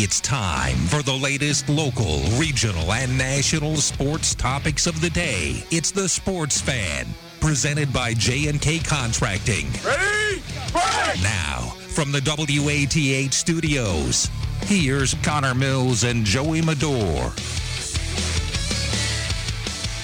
It's time for the latest local, regional, and national sports topics of the day. It's the Sports Fan, presented by J&K Contracting. Ready? Break! Now, from the WATH studios, here's Connor Mills and Joey Medor.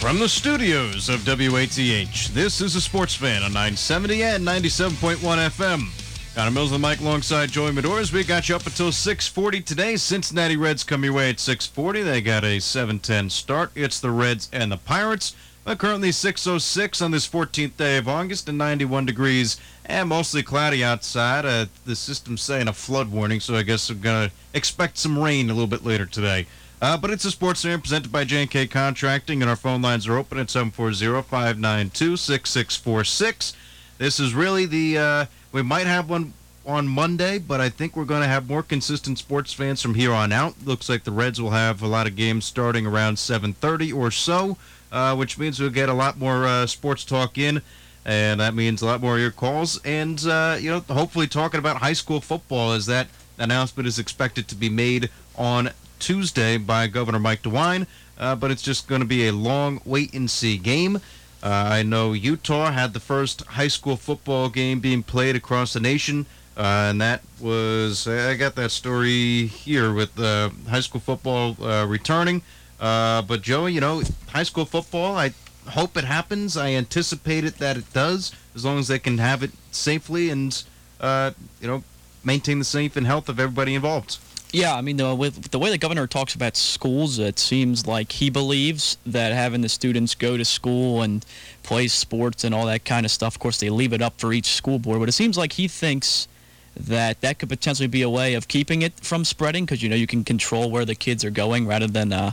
From the studios of WATH, this is a Sports Fan on 970 and 97.1 FM. Connor Mills the mic alongside Joey Medores. We got you up until 640 today. Cincinnati Reds come your way at 640. They got a 710 start. It's the Reds and the Pirates. Currently 606 on this 14th day of August and 91 degrees and mostly cloudy outside. Uh, the system's saying a flood warning, so I guess going to expect some rain a little bit later today. Uh, but it's a sports center presented by J&K Contracting, and our phone lines are open at 740-592-6646. This is really the... Uh, we might have one on Monday, but I think we're going to have more consistent sports fans from here on out. Looks like the Reds will have a lot of games starting around 7:30 or so, uh, which means we'll get a lot more uh, sports talk in, and that means a lot more of your calls, and uh, you know, hopefully talking about high school football as that announcement is expected to be made on Tuesday by Governor Mike DeWine. Uh, but it's just going to be a long wait and see game. Uh, I know Utah had the first high school football game being played across the nation, uh, and that was I got that story here with uh, high school football uh, returning. Uh, but Joey, you know, high school football, I hope it happens. I anticipate it that it does, as long as they can have it safely and uh, you know maintain the safe and health of everybody involved. Yeah, I mean, the, with the way the governor talks about schools, it seems like he believes that having the students go to school and play sports and all that kind of stuff, of course, they leave it up for each school board, but it seems like he thinks that that could potentially be a way of keeping it from spreading because, you know, you can control where the kids are going rather than uh,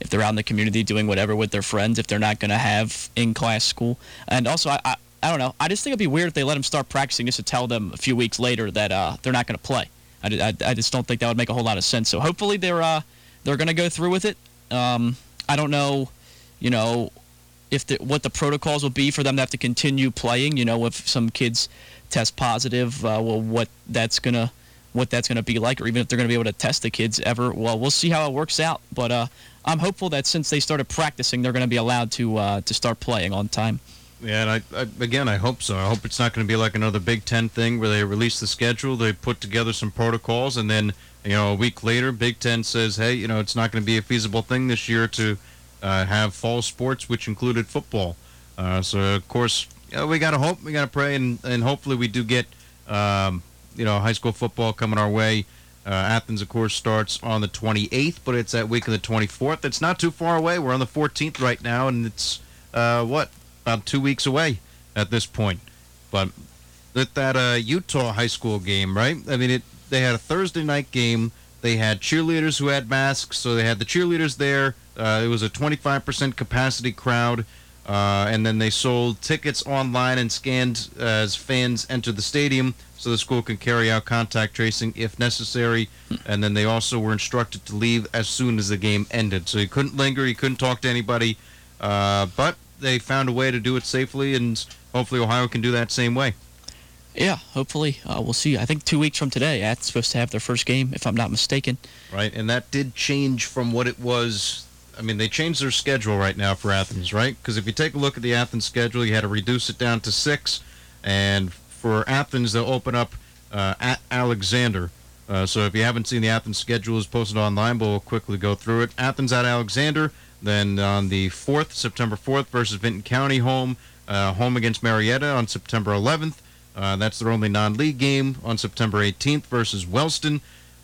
if they're out in the community doing whatever with their friends if they're not going to have in-class school. And also, I, I, I, don't know. I just think it'd be weird if they let them start practicing just to tell them a few weeks later that uh, they're not going to play. I, I, I, just don't think that would make a whole lot of sense. So hopefully they're uh, they're going to go through with it. Um, I don't know, you know, if the, what the protocols will be for them to have to continue playing. You know, if some kids test positive, uh, well, what that's gonna what that's gonna be like, or even if they're gonna be able to test the kids ever. Well, we'll see how it works out. But uh, I'm hopeful that since they started practicing, they're gonna be allowed to uh, to start playing on time. Yeah, and I, I, again, I hope so. I hope it's not going to be like another Big Ten thing where they release the schedule, they put together some protocols, and then you know a week later, Big Ten says, hey, you know, it's not going to be a feasible thing this year to uh, have fall sports, which included football. Uh, so of course, you know, we got to hope, we got to pray, and, and hopefully we do get um, you know high school football coming our way. Uh, Athens, of course, starts on the 28th, but it's that week of the 24th. It's not too far away. We're on the 14th right now, and it's uh, what about two weeks away at this point. But that that uh, Utah high school game, right? I mean, it they had a Thursday night game. They had cheerleaders who had masks, so they had the cheerleaders there. Uh, it was a 25% capacity crowd, uh, and then they sold tickets online and scanned as fans entered the stadium, so the school could carry out contact tracing if necessary. And then they also were instructed to leave as soon as the game ended, so you couldn't linger, you couldn't talk to anybody. Uh, but they found a way to do it safely, and hopefully Ohio can do that same way. Yeah, hopefully uh, we'll see. I think two weeks from today, Athens supposed to have their first game, if I'm not mistaken. Right, and that did change from what it was. I mean, they changed their schedule right now for Athens, right? Because if you take a look at the Athens schedule, you had to reduce it down to six, and for Athens, they'll open up uh, at Alexander. Uh, so if you haven't seen the Athens schedule, is posted online, but we'll quickly go through it. Athens at Alexander. Then on the 4th, September 4th, versus Vinton County home, uh, home against Marietta on September 11th. Uh, that's their only non-league game on September 18th versus Wellston,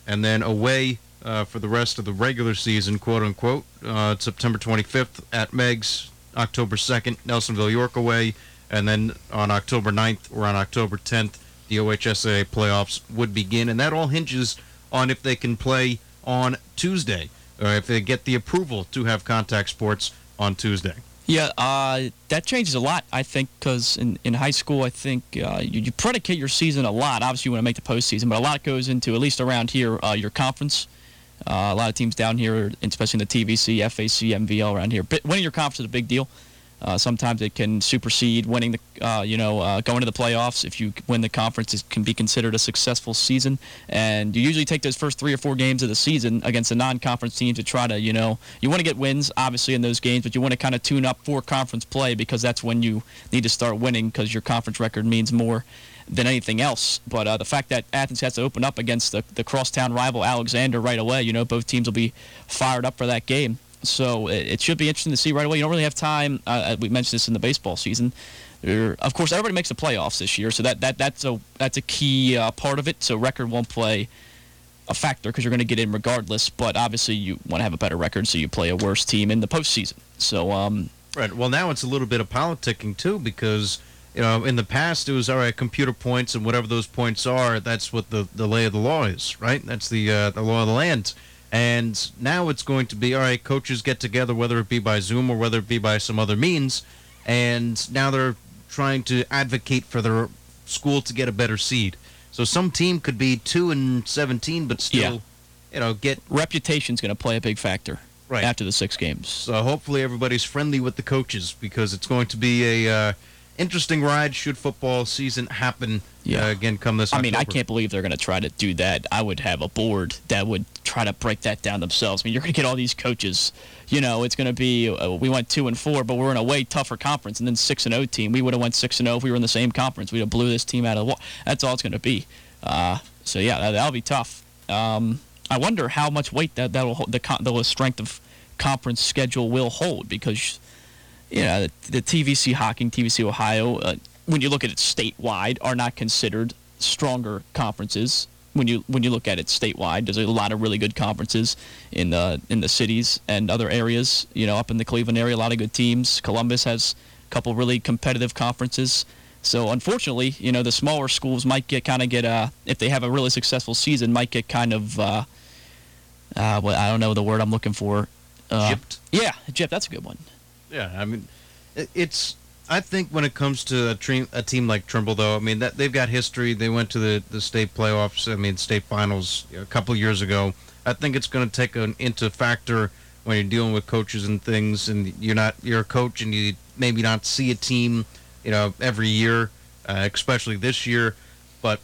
and then away uh, for the rest of the regular season, quote unquote, uh, September 25th at Meigs, October 2nd, Nelsonville York away, and then on October 9th or on October 10th, the OHSA playoffs would begin, and that all hinges on if they can play on Tuesday or if they get the approval to have contact sports on Tuesday. Yeah, uh, that changes a lot, I think, because in, in high school, I think uh, you, you, predicate your season a lot. Obviously, you want to make the postseason, but a lot goes into, at least around here, uh, your conference. Uh, a lot of teams down here, especially in the TVC, FAC, MVL around here, winning your conference is a big deal. Uh, sometimes it can supersede winning the, uh, you know, uh, going to the playoffs. If you win the conference, it can be considered a successful season. And you usually take those first three or four games of the season against a non-conference team to try to, you know, you want to get wins obviously in those games, but you want to kind of tune up for conference play because that's when you need to start winning because your conference record means more than anything else. But uh, the fact that Athens has to open up against the, the crosstown rival Alexander right away, you know, both teams will be fired up for that game. So it, it should be interesting to see right away. You don't really have time. Uh, we mentioned this in the baseball season. There, of course, everybody makes the playoffs this year, so that, that that's a that's a key uh, part of it. So record won't play a factor because you're going to get in regardless. But obviously, you want to have a better record, so you play a worse team in the postseason. So um, right. Well, now it's a little bit of politicking too because you know in the past it was all right computer points and whatever those points are that's what the the lay of the law is right that's the uh, the law of the land and now it's going to be all right, coaches get together, whether it be by Zoom or whether it be by some other means. And now they're trying to advocate for their school to get a better seed. So some team could be 2 and 17, but still, yeah. you know, get. Reputation's going to play a big factor. Right. After the six games. So hopefully everybody's friendly with the coaches because it's going to be a. Uh, interesting ride should football season happen yeah. Uh, again come this I October. mean, I can't believe they're going to try to do that. I would have a board that would try to break that down themselves. I mean, you're going to get all these coaches. You know, it's going to be uh, we went 2 and 4, but we're in a way tougher conference and then 6 and 0 team. We would have went 6 and 0 if we were in the same conference. We'd have blew this team out of the wall. That's all it's going to be. Uh, so yeah, that, will be tough. Um, I wonder how much weight that that'll the the strength of conference schedule will hold because you know, the, the TVC Hocking, TVC Ohio, uh, when you look at it statewide, are not considered stronger conferences. When you when you look at it statewide, there's a lot of really good conferences in the in the cities and other areas. You know, up in the Cleveland area, a lot of good teams. Columbus has a couple really competitive conferences. So unfortunately, you know, the smaller schools might get kind of get uh if they have a really successful season, might get kind of uh, uh well, I don't know the word I'm looking for. Uh, gypped. Yeah, gypped. That's a good one. Yeah, I mean, it's. I think when it comes to a, team, a team like Trimble, though, I mean that they've got history. They went to the, the state playoffs. I mean, state finals a couple years ago. I think it's going to take an into factor when you're dealing with coaches and things, and you're not you're a coach and you maybe not see a team, you know, every year, uh, especially this year. But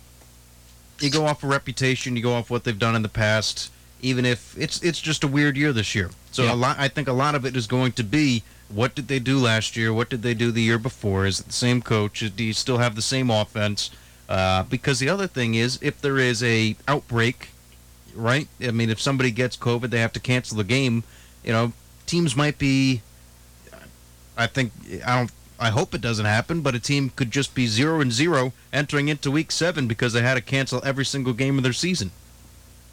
you go off a of reputation, you go off what they've done in the past, even if it's it's just a weird year this year. So yeah. a lot, I think a lot of it is going to be what did they do last year? What did they do the year before? Is it the same coach? Do you still have the same offense? Uh, because the other thing is, if there is a outbreak, right? I mean, if somebody gets COVID, they have to cancel the game. You know, teams might be. I think I don't. I hope it doesn't happen, but a team could just be zero and zero entering into week seven because they had to cancel every single game of their season,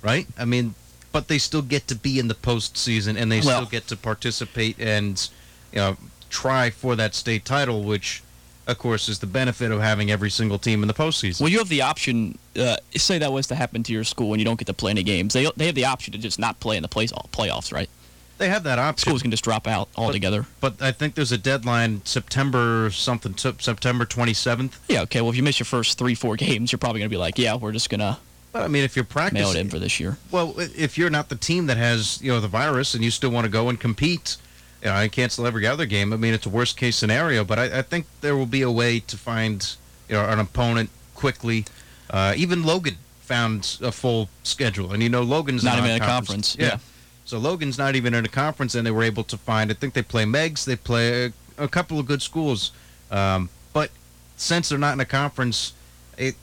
right? I mean, but they still get to be in the postseason and they well, still get to participate and you know, try for that state title, which, of course, is the benefit of having every single team in the postseason. Well, you have the option. Uh, say that was to happen to your school and you don't get to play any games. They they have the option to just not play in the play, playoffs, right? They have that option. Schools can just drop out altogether. But, but I think there's a deadline, September something, September 27th. Yeah. Okay. Well, if you miss your first three, four games, you're probably going to be like, yeah, we're just gonna. But I mean, if you're practicing, mail it in for this year. Well, if you're not the team that has you know the virus and you still want to go and compete, you know, I cancel every other game. I mean, it's a worst case scenario, but I, I think there will be a way to find you know an opponent quickly. Uh, even Logan found a full schedule, and you know Logan's not even in a conference. Yeah. yeah. So Logan's not even in a conference, and they were able to find. I think they play Meigs. They play a, a couple of good schools, um, but since they're not in a conference, it,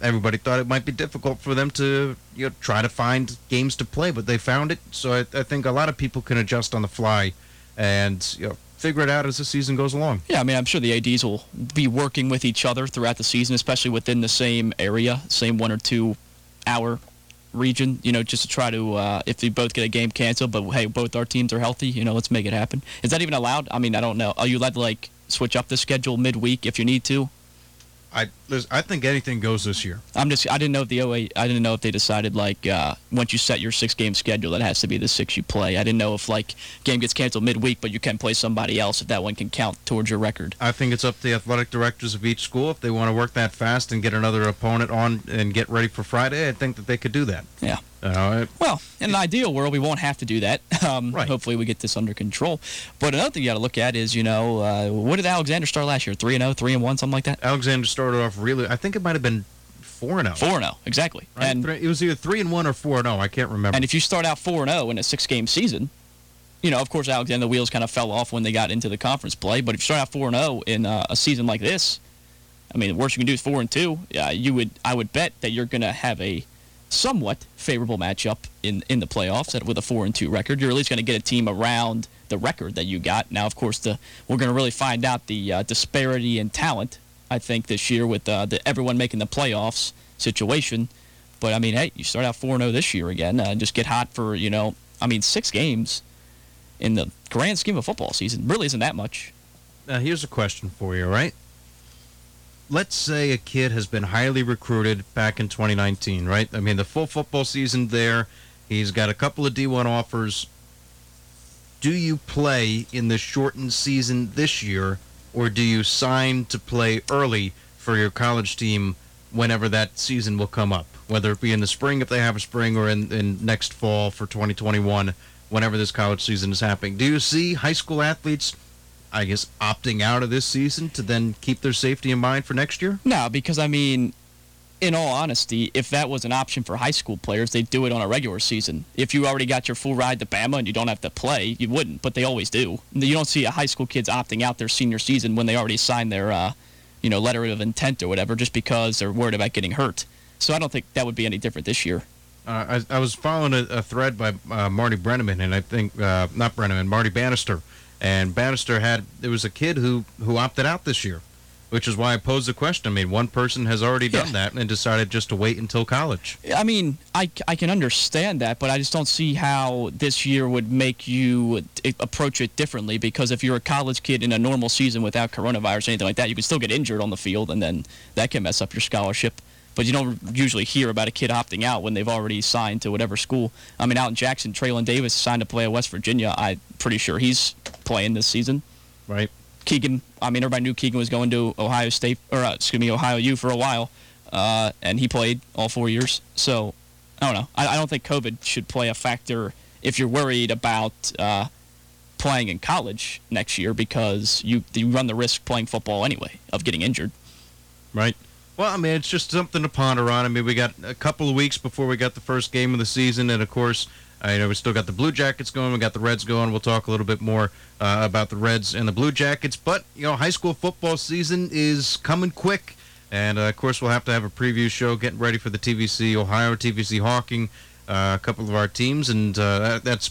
everybody thought it might be difficult for them to you know try to find games to play, but they found it. So I, I think a lot of people can adjust on the fly and you know, figure it out as the season goes along. Yeah, I mean, I'm sure the ads will be working with each other throughout the season, especially within the same area, same one or two hour region. You know, just to try to uh, if we both get a game canceled, but hey, both our teams are healthy. You know, let's make it happen. Is that even allowed? I mean, I don't know. Are you allowed to like switch up the schedule midweek if you need to? I I think anything goes this year. I'm just. I didn't know if the OA. I didn't know if they decided like uh, once you set your six game schedule, that has to be the six you play. I didn't know if like game gets canceled midweek, but you can play somebody else if that one can count towards your record. I think it's up to the athletic directors of each school if they want to work that fast and get another opponent on and get ready for Friday. I think that they could do that. Yeah. Uh, well, in an ideal world, we won't have to do that. Um, right. Hopefully, we get this under control. But another thing you got to look at is, you know, uh, what did Alexander start last year? Three and 0, 3 and one, something like that. Alexander started off really. I think it might have been four and zero. Four and zero, exactly. Right? And it was either three and one or four and zero. I can't remember. And if you start out four and zero in a six game season, you know, of course, Alexander the wheels kind of fell off when they got into the conference play. But if you start out four and zero in uh, a season like this, I mean, the worst you can do is four and two. Yeah, you would. I would bet that you're going to have a somewhat favorable matchup in in the playoffs with a four and two record. You're at least going to get a team around the record that you got. Now, of course, the we're going to really find out the uh, disparity in talent. I think this year with uh, the everyone making the playoffs situation. But I mean, hey, you start out four and zero this year again. Uh, just get hot for you know. I mean, six games in the grand scheme of football season really isn't that much. Now, here's a question for you, right? let's say a kid has been highly recruited back in 2019, right? I mean, the full football season there, he's got a couple of D1 offers. Do you play in the shortened season this year, or do you sign to play early for your college team whenever that season will come up? Whether it be in the spring, if they have a spring, or in, in next fall for 2021, whenever this college season is happening. Do you see high school athletes I guess, opting out of this season to then keep their safety in mind for next year? No, because I mean, in all honesty, if that was an option for high school players, they'd do it on a regular season. If you already got your full ride to Bama and you don't have to play, you wouldn't, but they always do. You don't see a high school kids opting out their senior season when they already signed their, uh, you know, letter of intent or whatever, just because they're worried about getting hurt. So I don't think that would be any different this year. Uh, I, I, was following a, a thread by uh, Marty Brennaman, and I think uh, not Brennaman, Marty Bannister and Bannister had there was a kid who who opted out this year, which is why I posed the question. I mean, one person has already done yeah. that and decided just to wait until college. I mean, I, I can understand that, but I just don't see how this year would make you eh, approach it differently because if you're a college kid in a normal season without coronavirus or anything like that, you can still get injured on the field and then that can mess up your scholarship but you don't usually hear about a kid opting out when they've already signed to whatever school. I mean, out in Jackson, Traylon Davis signed to play at West Virginia. I'm pretty sure he's playing this season. Right. Keegan, I mean, everybody knew Keegan was going to Ohio State, or uh, excuse me, Ohio U for a while, uh, and he played all four years. So, I don't know. I, I, don't think COVID should play a factor if you're worried about uh, playing in college next year because you, you run the risk playing football anyway of getting injured. Right. Well, I mean, it's just something to ponder on. I mean, we got a couple of weeks before we got the first game of the season, and of course, I know we still got the Blue Jackets going. We got the Reds going. We'll talk a little bit more uh, about the Reds and the Blue Jackets. But you know, high school football season is coming quick, and uh, of course, we'll have to have a preview show getting ready for the TVC Ohio, TVC Hocking, uh, a couple of our teams, and uh, that's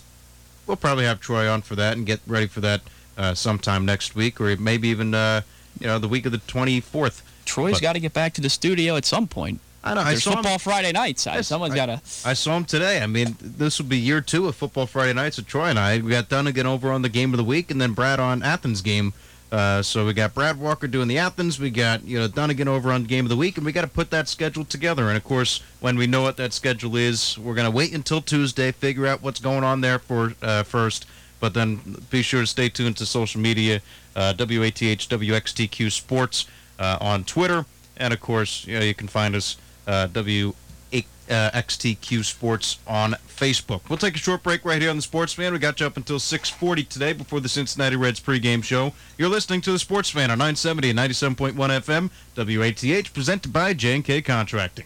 we'll probably have Troy on for that and get ready for that uh, sometime next week, or maybe even uh, you know the week of the 24th. Troy's got to get back to the studio at some point. I know. There's I football him, Friday nights. Yes, Someone's got to. I saw him today. I mean, this will be year two of football Friday nights with Troy and I. We got Dunnigan over on the game of the week, and then Brad on Athens game. Uh, so we got Brad Walker doing the Athens. We got you know Dunnigan over on game of the week, and we got to put that schedule together. And of course, when we know what that schedule is, we're gonna wait until Tuesday, figure out what's going on there for uh, first. But then be sure to stay tuned to social media, uh, WATH WXTQ Sports uh, on Twitter and of course, you know, you can find us uh, WXTQ Sports on Facebook. We'll take a short break right here on the Sports Fan. We got you up until 6:40 today before the Cincinnati Reds pregame show. You're listening to the Sports Fan on 970 and 97.1 FM, WATH, presented by J&K Contracting.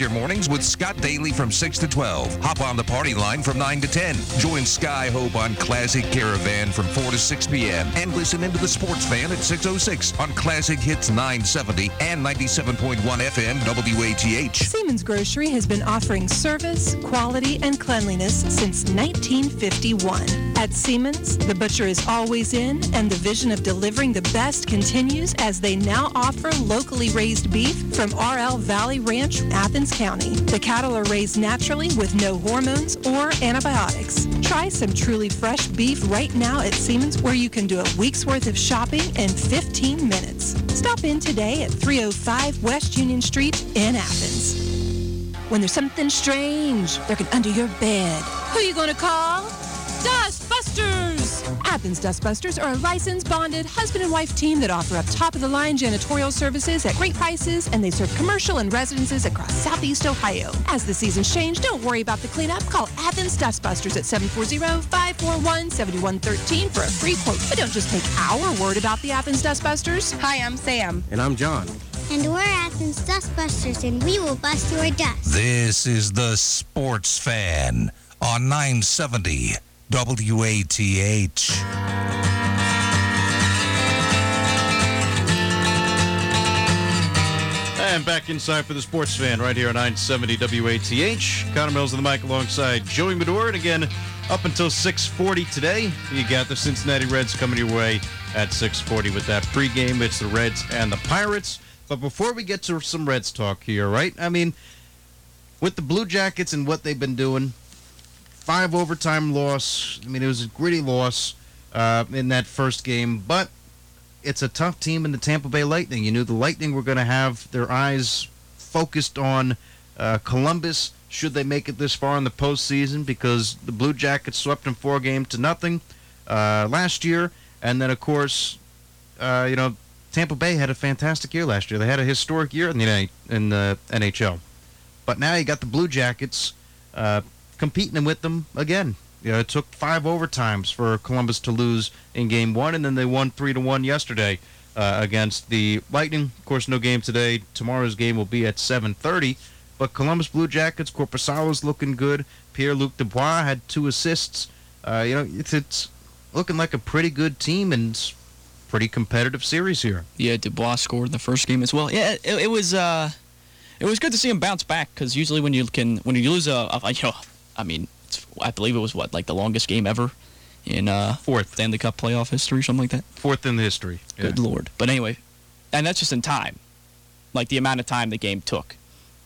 Your mornings with Scott Daly from 6 to 12. Hop on the party line from 9 to 10. Join Sky Hope on Classic Caravan from 4 to 6 p.m. And listen into the Sports Fan at 606 on Classic Hits 970 and 97.1 FM WATH. Siemens Grocery has been offering service, quality, and cleanliness since 1951. At Siemens, the butcher is always in, and the vision of delivering the best continues as they now offer locally raised beef from RL Valley Ranch, Athens County. The cattle are raised naturally with no hormones or antibiotics. Try some truly fresh beef right now at Siemens where you can do a week's worth of shopping in 15 minutes. Stop in today at 305 West Union Street in Athens. When there's something strange lurking under your bed, who you gonna call? Dustbusters! Athens Dustbusters are a licensed, bonded husband and wife team that offer up top-of-the-line janitorial services at great prices, and they serve commercial and residences across southeast Ohio. As the seasons change, don't worry about the cleanup. Call Athens Dustbusters at 740-541-7113 for a free quote. But don't just take our word about the Athens Dustbusters. Hi, I'm Sam. And I'm John. And we're Athens Dustbusters, and we will bust your dust. This is the Sports Fan on 970 WATH. And back inside for the sports fan right here on 970 WATH. Connor Mills on the mic alongside Joey Medor. And again, up until 640 today, you got the Cincinnati Reds coming your way at 640 with that pregame. It's the Reds and the Pirates. But before we get to some Reds talk here, right? I mean, with the Blue Jackets and what they've been doing, five overtime loss. I mean, it was a gritty loss uh, in that first game, but it's a tough team in the Tampa Bay Lightning. You knew the Lightning were going to have their eyes focused on uh, Columbus should they make it this far in the postseason because the Blue Jackets swept them four games to nothing uh, last year, and then of course, uh, you know, Tampa Bay had a fantastic year last year. They had a historic year in the in the NHL, but now you got the Blue Jackets uh, competing with them again. You know, it took five overtimes for Columbus to lose in Game One, and then they won three to one yesterday uh, against the Lightning. Of course, no game today. Tomorrow's game will be at 7:30. But Columbus Blue Jackets, Korpisalo's looking good. Pierre-Luc Dubois had two assists. Uh, you know, it's, it's looking like a pretty good team and pretty competitive series here. Yeah, Dubois scored in the first game as well. Yeah, it, it was uh, it was good to see him bounce back because usually when you can when you lose a, a you know, I mean, I believe it was what like the longest game ever in uh, fourth Stanley Cup playoff history, something like that. Fourth in the history. Yeah. Good lord! But anyway, and that's just in time, like the amount of time the game took.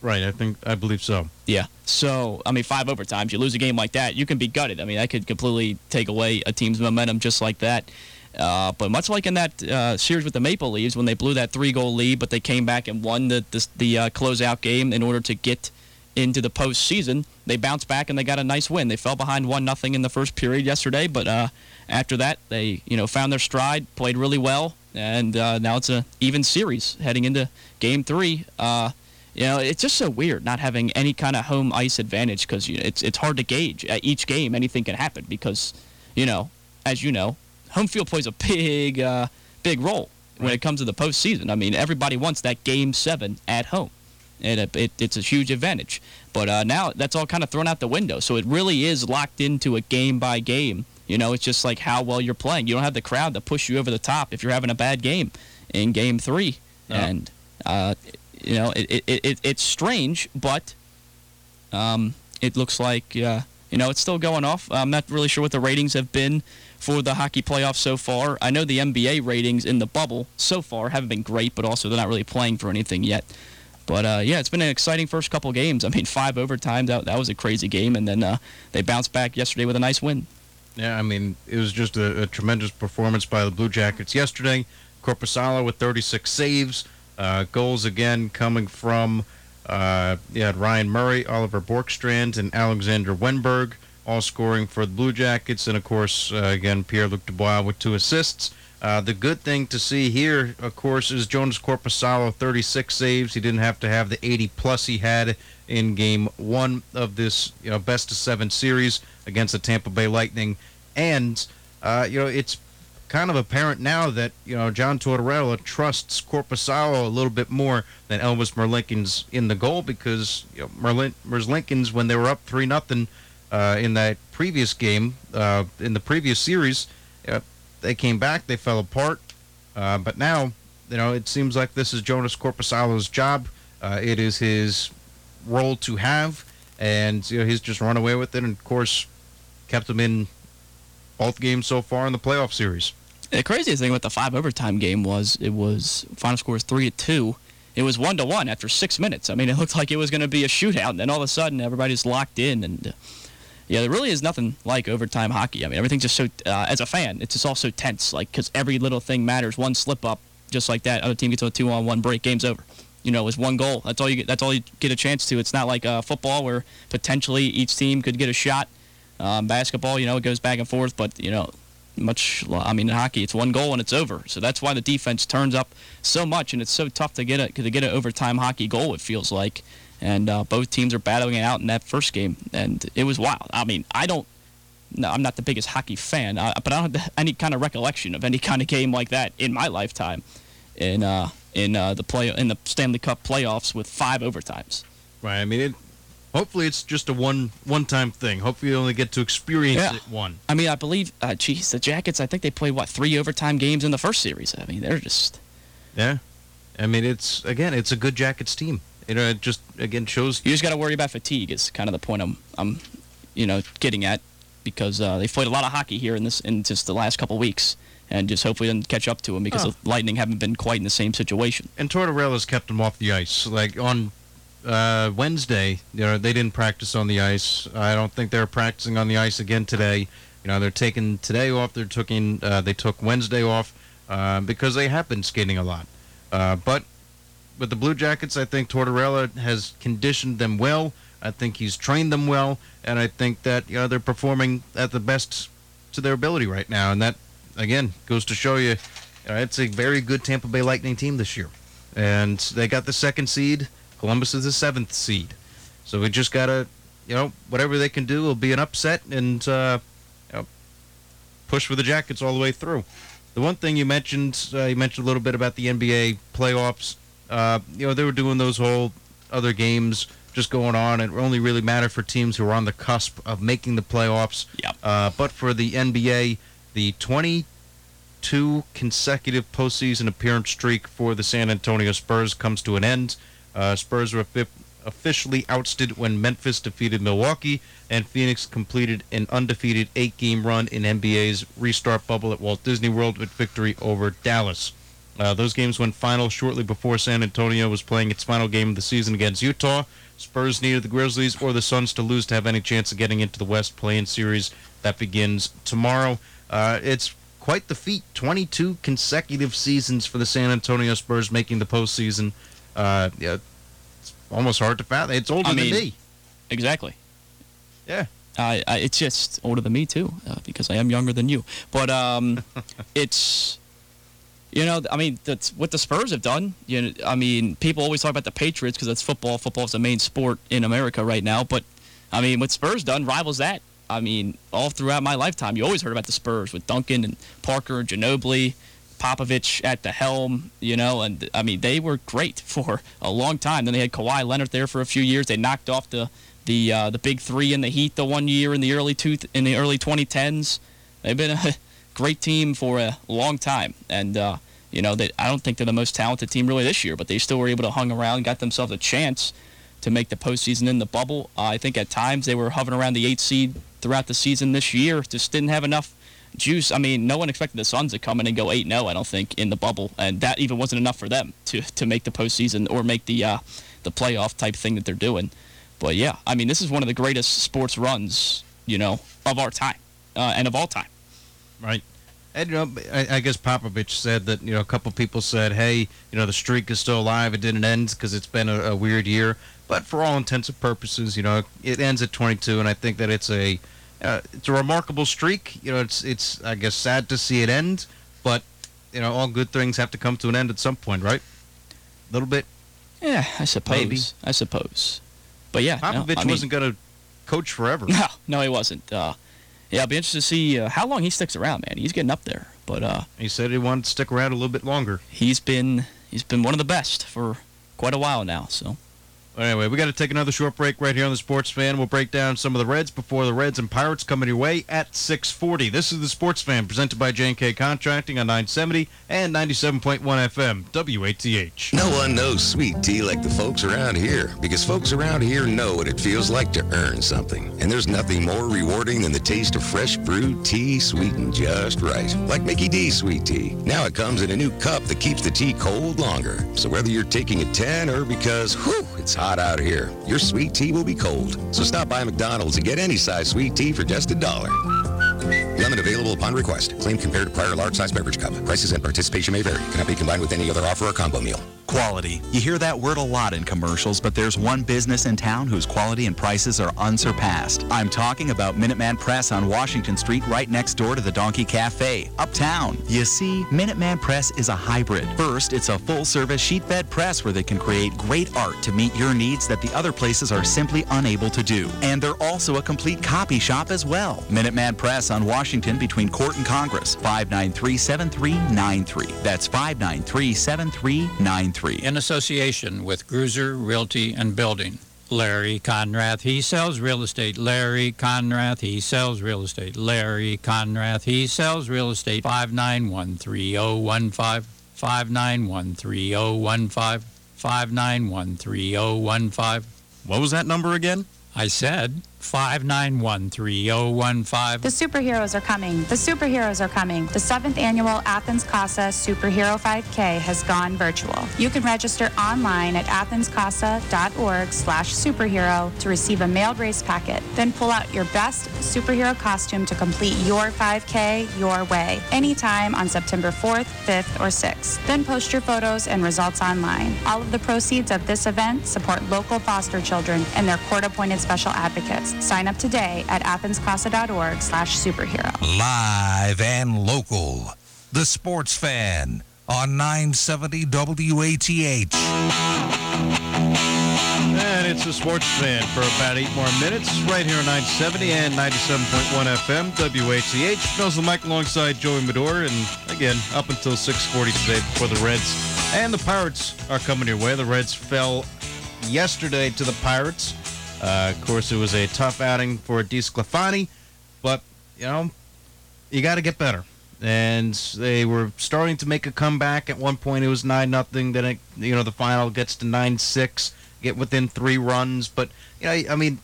Right, I think I believe so. Yeah. So I mean, five overtimes. You lose a game like that, you can be gutted. I mean, that could completely take away a team's momentum just like that. Uh, but much like in that uh, series with the Maple Leafs, when they blew that three-goal lead, but they came back and won the the, the uh, closeout game in order to get into the postseason, they bounced back and they got a nice win. They fell behind one nothing in the first period yesterday, but uh, after that, they you know found their stride, played really well, and uh, now it's a even series heading into Game Three. Uh, you know, it's just so weird not having any kind of home ice advantage because you know, it's it's hard to gauge at each game. Anything can happen because, you know, as you know, home field plays a big uh, big role when it comes to the postseason. I mean, everybody wants that Game Seven at home it, it, it's a huge advantage. But uh, now that's all kind of thrown out the window. So it really is locked into a game by game. You know, it's just like how well you're playing. You don't have the crowd to push you over the top if you're having a bad game in game three. Oh. And, uh, you know, it, it, it, it's strange, but um, it looks like, uh, you know, it's still going off. I'm not really sure what the ratings have been for the hockey playoffs so far. I know the NBA ratings in the bubble so far haven't been great, but also they're not really playing for anything yet. But uh, yeah, it's been an exciting first couple games. I mean, five overtimes. That, that was a crazy game, and then uh, they bounced back yesterday with a nice win. Yeah, I mean, it was just a, a tremendous performance by the Blue Jackets yesterday. Korpisalo with 36 saves. Uh, goals again coming from uh, had Ryan Murray, Oliver Bjorkstrand, and Alexander Wennberg, all scoring for the Blue Jackets. And of course, uh, again, Pierre Luc Dubois with two assists. Uh, the good thing to see here, of course, is Joonas Korpisalo, 36 saves. He didn't have to have the 80 plus he had in Game One of this, you know, best of seven series against the Tampa Bay Lightning, and uh, you know it's kind of apparent now that you know John Tortorella trusts Korpisalo a little bit more than Elvis Merzlikins in the goal because you know, Merlin, Merzlikins when they were up three nothing uh, in that previous game uh, in the previous series, they came back, they fell apart, uh, but now you know it seems like this is Joonas Korpisalo's job. Uh, it is his role to have, and you know he's just run away with it, and of course kept him in both games so far in the playoff series. The craziest thing about the five overtime game was it was final score was three to two. It was one to one after six minutes. I mean, it looked like it was going to be a shootout, and then all of a sudden everybody's locked in, and uh, yeah, there really is nothing like overtime hockey. I mean, everything's just so. Uh, as a fan, it's just all so tense, like because every little thing matters. One slip up, just like that, other team gets a two on one break, game's over. You know, it's one goal. That's all you get. That's all you get a chance to. It's not like uh, football where potentially each team could get a shot. Um, basketball, you know, it goes back and forth, but you know, much. I mean, in hockey, it's one goal and it's over. So that's why the defense turns up so much, and it's so tough to get a to get an overtime hockey goal. It feels like, and uh, both teams are battling it out in that first game, and it was wild. I mean, I don't. No, I'm not the biggest hockey fan, uh, but I don't have any kind of recollection of any kind of game like that in my lifetime. In uh, in uh, the play in the Stanley Cup playoffs with five overtimes. Right. I mean, it, hopefully it's just a one one time thing. Hopefully you only get to experience Yeah. it one. I mean, I believe, uh, geez, the Jackets. I think they played what three overtime games in the first series. I mean, they're just Yeah. I mean, it's again, it's a good Jackets team. You know, it just again shows. you just got to worry about fatigue. Is kind of the point I'm, I'm, you know, getting at because uh, they've played a lot of hockey here in this in just the last couple weeks, and just hopefully doesn't catch up to them because Oh. the Lightning haven't been quite in the same situation. And Tortorella's kept them off the ice. Like on uh, Wednesday, you know, they didn't practice on the ice. I don't think they're practicing on the ice again today. You know, they're taking today off. They're taking. Uh, they took Wednesday off uh, because they have been skating a lot. Uh, but with the Blue Jackets, I think Tortorella has conditioned them well. I think he's trained them well, and I think that you know they're performing at the best to their ability right now. And that again goes to show you, you know, it's a very good Tampa Bay Lightning team this year, and they got the second seed. Columbus is the seventh seed, so we just gotta, you know, whatever they can do will be an upset and uh, you know, push for the Jackets all the way through. The one thing you mentioned, uh, you mentioned a little bit about the NBA playoffs. Uh, you know, they were doing those whole other games just going on. It only really mattered for teams who are on the cusp of making the playoffs. Yep. Uh, but for the NBA, the 22 consecutive postseason appearance streak for the San Antonio Spurs comes to an end. Uh, Spurs were offi- officially ousted when Memphis defeated Milwaukee, and Phoenix completed an undefeated eight-game run in NBA's restart bubble at Walt Disney World with victory over Dallas. Uh, those games went final shortly before San Antonio was playing its final game of the season against Utah. Spurs needed the Grizzlies or the Suns to lose to have any chance of getting into the West play-in series that begins tomorrow. Uh, it's quite the feat. 22 consecutive seasons for the San Antonio Spurs making the postseason. Uh, yeah, it's almost hard to fathom. It's older I than me. Exactly. Yeah. I, I it's just older than me too, uh, because I am younger than you. But um, it's you know, I mean, that's what the Spurs have done. You know, I mean, people always talk about the Patriots because it's football. Football is the main sport in America right now. But I mean, what Spurs done rivals that. I mean, all throughout my lifetime, you always heard about the Spurs with Duncan and Parker and Ginobili, Popovich at the helm. You know, and I mean, they were great for a long time. Then they had Kawhi Leonard there for a few years. They knocked off the the uh, the big three in the Heat the one year in the early two in the early 2010s. They've been a great team for a long time, and uh, you know I don't think they're the most talented team really this year, but they still were able to hung around, got themselves a chance to make the postseason in the bubble. Uh, I think at times they were hovering around the eighth seed throughout the season this year. Just didn't have enough juice. I mean, no one expected the Suns to come in and go 8 0, I don't think, in the bubble. And that even wasn't enough for them to, to make the postseason or make the, uh, the playoff type thing that they're doing. But yeah, I mean, this is one of the greatest sports runs, you know, of our time uh, and of all time. Right. And you know, I, I guess Popovich said that you know a couple people said, "Hey, you know, the streak is still alive. It didn't end because it's been a, a weird year." But for all intents and purposes, you know, it ends at 22, and I think that it's a uh, it's a remarkable streak. You know, it's it's I guess sad to see it end, but you know, all good things have to come to an end at some point, right? A little bit. Yeah, I suppose. Maybe. I suppose. But yeah, no, Popovich I mean- wasn't going to coach forever. No, no, he wasn't. Uh, yeah, I'll be interested to see uh, how long he sticks around, man. He's getting up there. But uh, he said he wanted to stick around a little bit longer. He's been he's been one of the best for quite a while now. So. Anyway, we got to take another short break right here on the Sports Fan. We'll break down some of the Reds before the Reds and Pirates coming your way at 6:40. This is the Sports Fan presented by J&K Contracting on 970 and 97.1 FM WATH. No one knows sweet tea like the folks around here because folks around here know what it feels like to earn something. And there's nothing more rewarding than the taste of fresh brewed tea sweetened just right. Like Mickey D's sweet tea. Now it comes in a new cup that keeps the tea cold longer. So whether you're taking a 10 or because, whew, it's hot out here, your sweet tea will be cold. So stop by McDonald's and get any size sweet tea for just a dollar. Lemon available upon request. Claim compared to prior large size beverage cup. Prices and participation may vary. Cannot be combined with any other offer or combo meal. Quality. You hear that word a lot in commercials, but there's one business in town whose quality and prices are unsurpassed. I'm talking about Minuteman Press on Washington Street, right next door to the Donkey Cafe, uptown. You see, Minuteman Press is a hybrid. First, it's a full service sheet fed press where they can create great art to meet your needs that the other places are simply unable to do. And they're also a complete copy shop as well. Minuteman Press on Washington between Court and Congress, 593 7393. That's 593 7393. In association with Gruser Realty and Building. Larry Conrath, he sells real estate. Larry Conrath, he sells real estate. Larry Conrath, he sells real estate. 5913015. 5913015. 5913015. What was that number again? I said 5913015. The superheroes are coming. The superheroes are coming. The seventh annual Athens Casa Superhero 5K has gone virtual. You can register online at athenscasa.org slash superhero to receive a mailed race packet. Then pull out your best superhero costume to complete your 5K your way, anytime on September 4th, 5th, or 6th. Then post your photos and results online. All of the proceeds of this event support local foster children and their court-appointed special advocates. Sign up today at athenscasa.org slash superhero. Live and local. The Sports Fan on 970 WATH. And it's the Sports Fan for about eight more minutes right here on 970 and 97.1 FM WATH. Knows the mic alongside Joey Medor. And again, up until 640 today before the Reds and the Pirates are coming your way. The Reds fell yesterday to the Pirates. Uh, of course, it was a tough outing for DeSclafani, but, you know, you got to get better. And they were starting to make a comeback. At one point, it was 9 nothing. Then, it, you know, the final gets to 9 6, get within three runs. But, you know, I mean,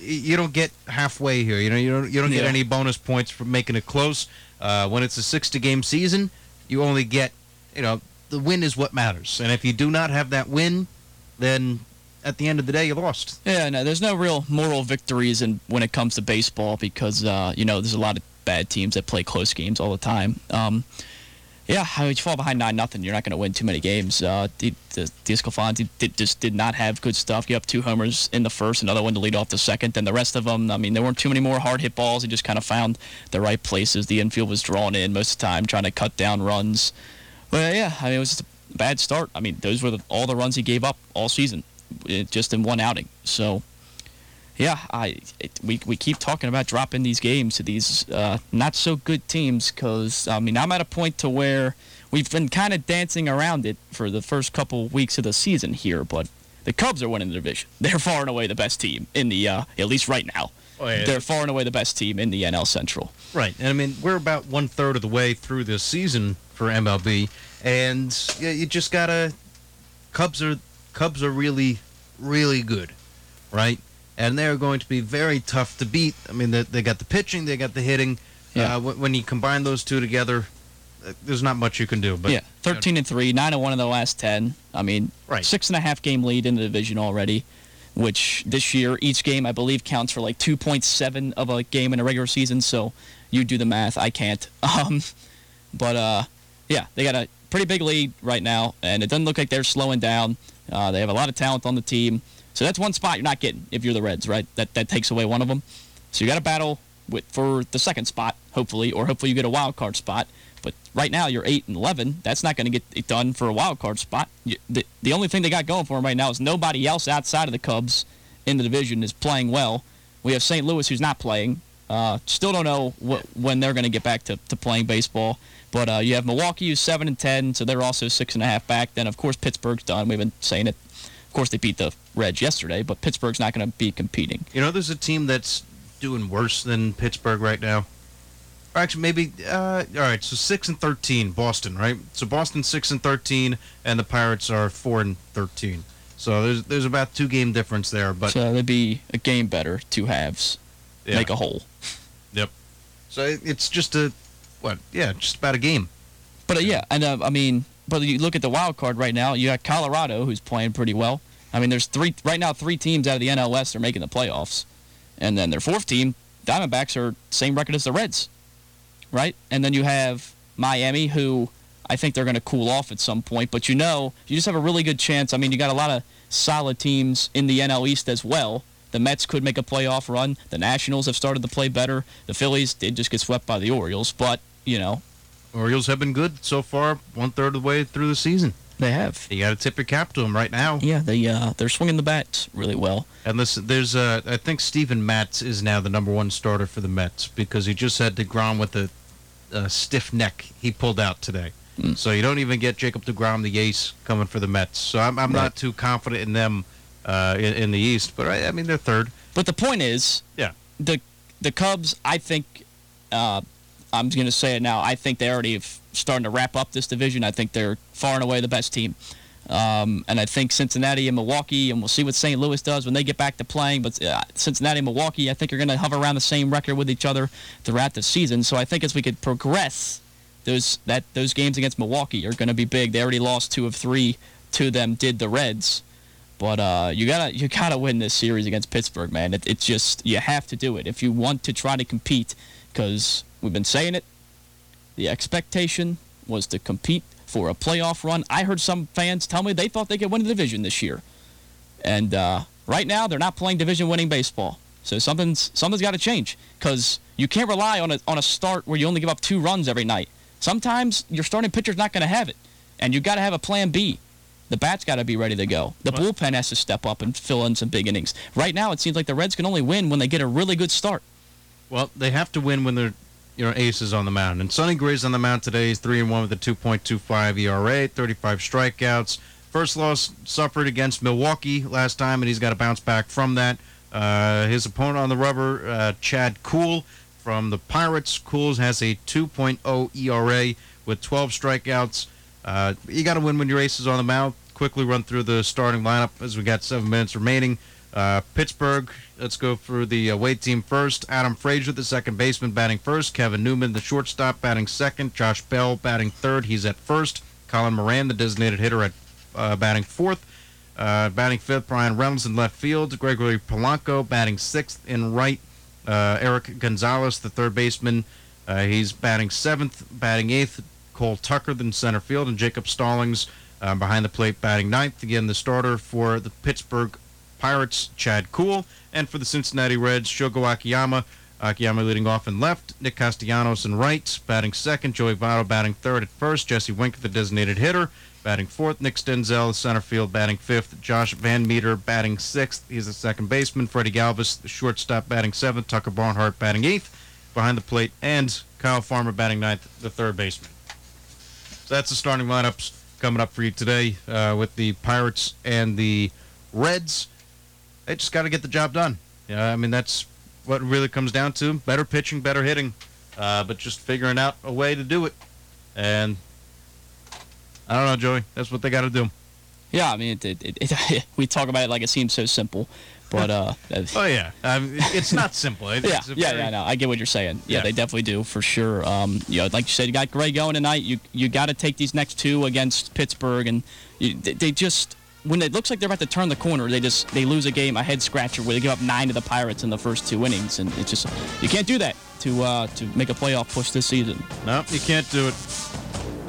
you don't get halfway here. You know, you don't, you don't get Yeah. any bonus points for making it close. Uh, when it's a 60 game season, you only get, you know, the win is what matters. And if you do not have that win, then at the end of the day, you lost. Yeah, no, there's no real moral victories in when it comes to baseball because uh, you know there's a lot of bad teams that play close games all the time. Um, yeah, I mean, you fall behind nine nothing, you're not going to win too many games. Uh, did, just did not have good stuff. You have two homers in the first, another one to lead off the second. Then the rest of them, I mean, there weren't too many more hard hit balls. He just kind of found the right places. The infield was drawn in most of the time, trying to cut down runs. But yeah, I mean, it was just a bad start. I mean, those were the, all the runs he gave up all season, just in one outing. So yeah, I it, we we keep talking about dropping these games to these uh, not so good teams because I mean I'm at a point to where we've been kind of dancing around it for the first couple weeks of the season here, but the Cubs are winning the division. They're far and away the best team in the uh, at least right now. Oh, yeah. They're far and away the best team in the NL Central. Right, and I mean we're about one third of the way through this season for MLB, and you just gotta. Cubs are Cubs are really, really good, right? And they're going to be very tough to beat. I mean, they, they got the pitching, they got the hitting. Yeah. Uh, when, when you combine those two together, uh, there's not much you can do. But yeah, 13 and three, nine and one in the last 10. I mean, Right. six and a half game lead in the division already, which this year each game I believe counts for like 2.7 of a game in a regular season. So you do the math. I can't. Um, but uh, yeah, they got a pretty big lead right now, and it doesn't look like they're slowing down. Uh, they have a lot of talent on the team, so that's one spot you're not getting if you're the Reds, right? That that takes away one of them. So you got to battle with for the second spot, hopefully, or hopefully you get a wild card spot. But right now you're eight and eleven. That's not going to get it done for a wild card spot. You, the the only thing they got going for them right now is nobody else outside of the Cubs in the division is playing well. We have St. Louis who's not playing. Uh, still don't know wh- when they're going to get back to, to playing baseball. But uh, you have Milwaukee who's seven and ten, so they're also six and a half back. Then of course Pittsburgh's done. We've been saying it. Of course they beat the Reds yesterday, but Pittsburgh's not going to be competing. You know, there's a team that's doing worse than Pittsburgh right now. Or actually, maybe. Uh, all right, so six and thirteen, Boston, right? So Boston six and thirteen, and the Pirates are four and thirteen. So there's there's about two game difference there, but so they'd be a game better, two halves, Yeah. make a whole. Yep. So it's just a what? Yeah, just about a game. But uh, yeah, and uh, I mean, but you look at the wild card right now. You got Colorado, who's playing pretty well. I mean, there's three right now. Three teams out of the NL West are making the playoffs, and then their fourth team, Diamondbacks, are same record as the Reds, right? And then you have Miami, who I think they're going to cool off at some point. But you know, you just have a really good chance. I mean, you got a lot of solid teams in the NL East as well. The Mets could make a playoff run. The Nationals have started to play better. The Phillies did just get swept by the Orioles, but you know, Orioles have been good so far, one third of the way through the season. They have. You got to tip your cap to them right now. Yeah, they uh, they're swinging the bats really well. And listen, there's uh, I think Steven Matz is now the number one starter for the Mets because he just had deGrom with a, a stiff neck. He pulled out today, Hmm. so you don't even get Jacob deGrom, the ace, coming for the Mets. So I'm, I'm Right. not too confident in them uh, in, in the East, but I, I mean they're third. But the point is, Yeah. the the Cubs. I think uh, I'm going to say it now. I think they already have starting to wrap up this division. I think they're far and away the best team. Um, and I think Cincinnati and Milwaukee, and we'll see what St. Louis does when they get back to playing. But uh, Cincinnati and Milwaukee, I think, are going to hover around the same record with each other throughout the season. So I think as we could progress, those that those games against Milwaukee are going to be big. They already lost two of three to them. Did the Reds? But uh, you gotta you gotta win this series against Pittsburgh, man. It, it's just you have to do it if you want to try to compete. Because we've been saying it, the expectation was to compete for a playoff run. I heard some fans tell me they thought they could win the division this year, and uh, right now they're not playing division-winning baseball. So something's something's got to change because you can't rely on a on a start where you only give up two runs every night. Sometimes your starting pitcher's not going to have it, and you've got to have a plan B. The bat's got to be ready to go. The bullpen has to step up and fill in some big innings. Right now, it seems like the Reds can only win when they get a really good start. Well, they have to win when they're you know aces on the mound. And Sonny Gray's on the mound today. He's three and one with a 2.25 ERA, 35 strikeouts. First loss suffered against Milwaukee last time, and he's got to bounce back from that. Uh, his opponent on the rubber, uh, Chad Kuhl from the Pirates. Kuhl's has a 2.0 ERA with 12 strikeouts. Uh, you got to win when your ace is on the mound. Quickly run through the starting lineup as we got seven minutes remaining. Uh, Pittsburgh, let's go through the away team first. Adam Frazier, the second baseman, batting first. Kevin Newman, the shortstop, batting second. Josh Bell, batting third. He's at first. Colin Moran, the designated hitter, at uh, batting fourth. Uh, batting fifth, Bryan Reynolds in left field. Gregory Polanco batting sixth in right. Uh, Erik Gonzalez, the third baseman, uh, he's batting seventh. Batting eighth, Cole Tucker in center field, and Jacob Stallings uh, behind the plate batting ninth. Again, the starter for the Pittsburgh Pirates, Chad Kuhl, and for the Cincinnati Reds, Shogo Akiyama. Akiyama leading off in left, Nick Castellanos in right, batting second, Joey Votto batting third at first, Jesse Winker, the designated hitter, batting fourth, Nick Senzel, center field, batting fifth, Josh VanMeter batting sixth, he's the second baseman, Freddie Galvis, the shortstop, batting seventh, Tucker Barnhart batting eighth, behind the plate, and Kyle Farmer batting ninth, the third baseman. So that's the starting lineups coming up for you today uh, with the Pirates and the Reds. They just got to get the job done. Yeah, I mean that's what it really comes down to: better pitching, better hitting, uh, but just figuring out a way to do it. And I don't know, Joey. That's what they got to do. Yeah, I mean, it, it, it, it, we talk about it like it seems so simple, but uh, Oh yeah, um, it's not simple. It- yeah, it's yeah, very- yeah, no, I get what you're saying. Yeah, Yeah. they definitely do for sure. Um, you know, like you said, you got Gray going tonight. You you got to take these next two against Pittsburgh, and you, they, they just when it looks like they're about to turn the corner, they just they lose a game, a head scratcher where they give up nine to the Pirates in the first two innings, and it's just you can't do that to uh, to make a playoff push this season. No, you can't do it.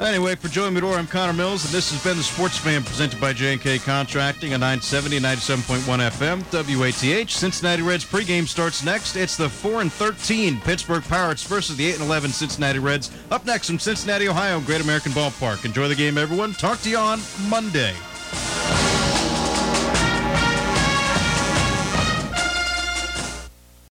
Anyway, for Joey Medora, I'm Connor Mills, and this has been the Sports Fan presented by J&K Contracting on 970 97.1 FM, WATH. Cincinnati Reds pregame starts next. It's the 4 and 13 Pittsburgh Pirates versus the 8 and 11 Cincinnati Reds. Up next from Cincinnati, Ohio, Great American Ballpark. Enjoy the game, everyone. Talk to you on Monday.